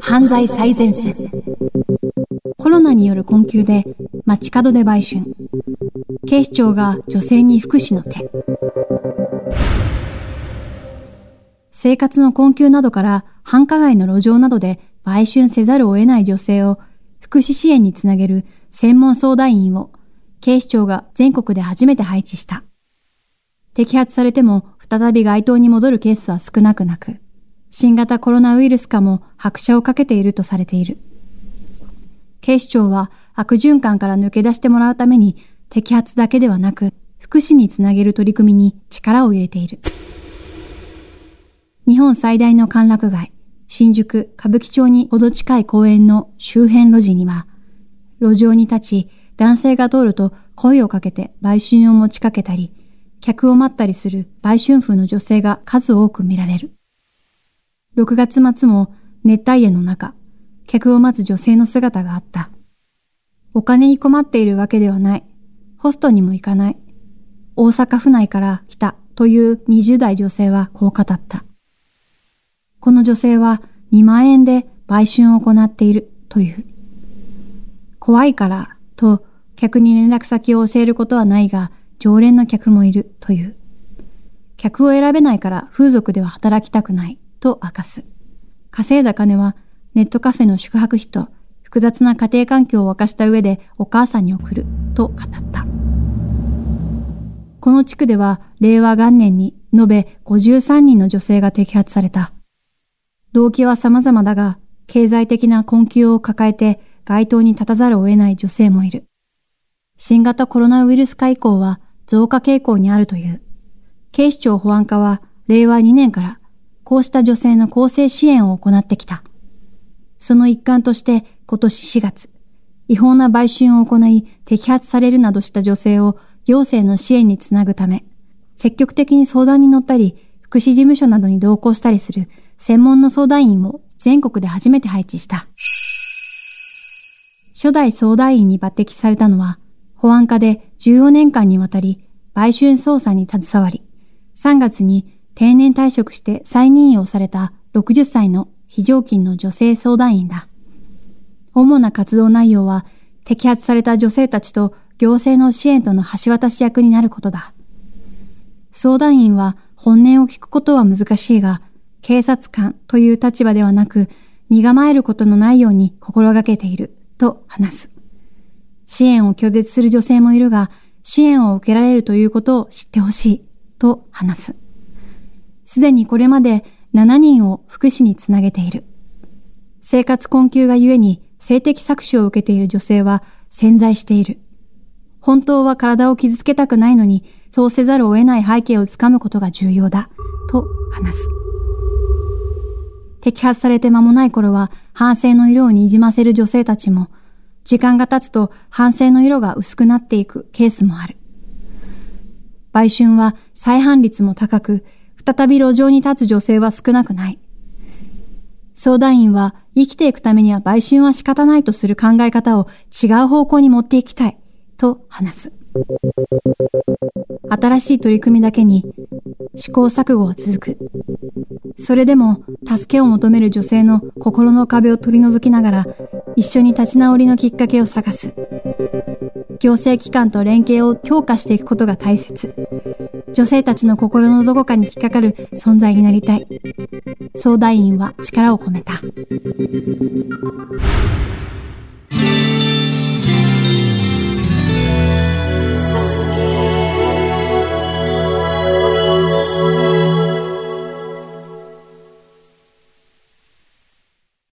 犯罪最前線。コロナによる困窮で街角で売春。警視庁が女性に福祉の手。生活の困窮などから繁華街の路上などで売春せざるを得ない女性を福祉支援につなげる専門相談員を警視庁が全国で初めて配置した。摘発されても再び街頭に戻るケースは少なくなく、新型コロナウイルス化も拍車をかけているとされている。警視庁は悪循環から抜け出してもらうために摘発だけではなく福祉につなげる取り組みに力を入れている。日本最大の歓楽街、新宿歌舞伎町にほど近い公園の周辺路地には、路上に立ち男性が通ると声をかけて売春を持ちかけたり、客を待ったりする売春婦の女性が数多く見られる。6月末も熱帯夜の中、客を待つ女性の姿があった。お金に困っているわけではない。ホストにも行かない。大阪府内から来たという20代女性はこう語った。この女性は2万円で売春を行っているという。怖いからと客に連絡先を教えることはないが、常連の客もいるという。客を選べないから風俗では働きたくないと明かす。稼いだ金はネットカフェの宿泊費と複雑な家庭環境を沸かした上でお母さんに送ると語った。この地区では令和元年に延べ53人の女性が摘発された。動機は様々だが、経済的な困窮を抱えて街頭に立たざるを得ない女性もいる。新型コロナウイルス化以降は増加傾向にあるという。警視庁保安課は令和2年からこうした女性の公正支援を行ってきた。その一環として今年4月、違法な売春を行い摘発されるなどした女性を行政の支援につなぐため、積極的に相談に乗ったり、福祉事務所などに同行したりする専門の相談員を全国で初めて配置した。初代相談員に抜擢されたのは、保安課で14年間にわたり売春捜査に携わり、3月に定年退職して再任用された60歳の非常勤の女性相談員だ。主な活動内容は、摘発された女性たちと行政の支援との橋渡し役になることだ。相談員は本音を聞くことは難しいが、警察官という立場ではなく、身構えることのないように心がけていると話す。支援を拒絶する女性もいるが、支援を受けられるということを知ってほしいと話す。すでにこれまで7人を福祉につなげている。生活困窮がゆえに性的搾取を受けている女性は潜在している。本当は体を傷つけたくないのに、そうせざるを得ない背景をつかむことが重要だ、と話す。摘発されて間もない頃は反省の色をにじませる女性たちも、時間が経つと反省の色が薄くなっていくケースもある。売春は再犯率も高く、再び路上に立つ女性は少なくない。相談員は生きていくためには売春は仕方ないとする考え方を違う方向に持っていきたいと話す。新しい取り組みだけに試行錯誤は続く。それでも助けを求める女性の心の壁を取り除きながら一緒に立ち直りのきっかけを探す。行政機関と連携を強化していくことが大切。女性たちの心のどこかに引っかかる存在になりたい。相談員は力を込めた。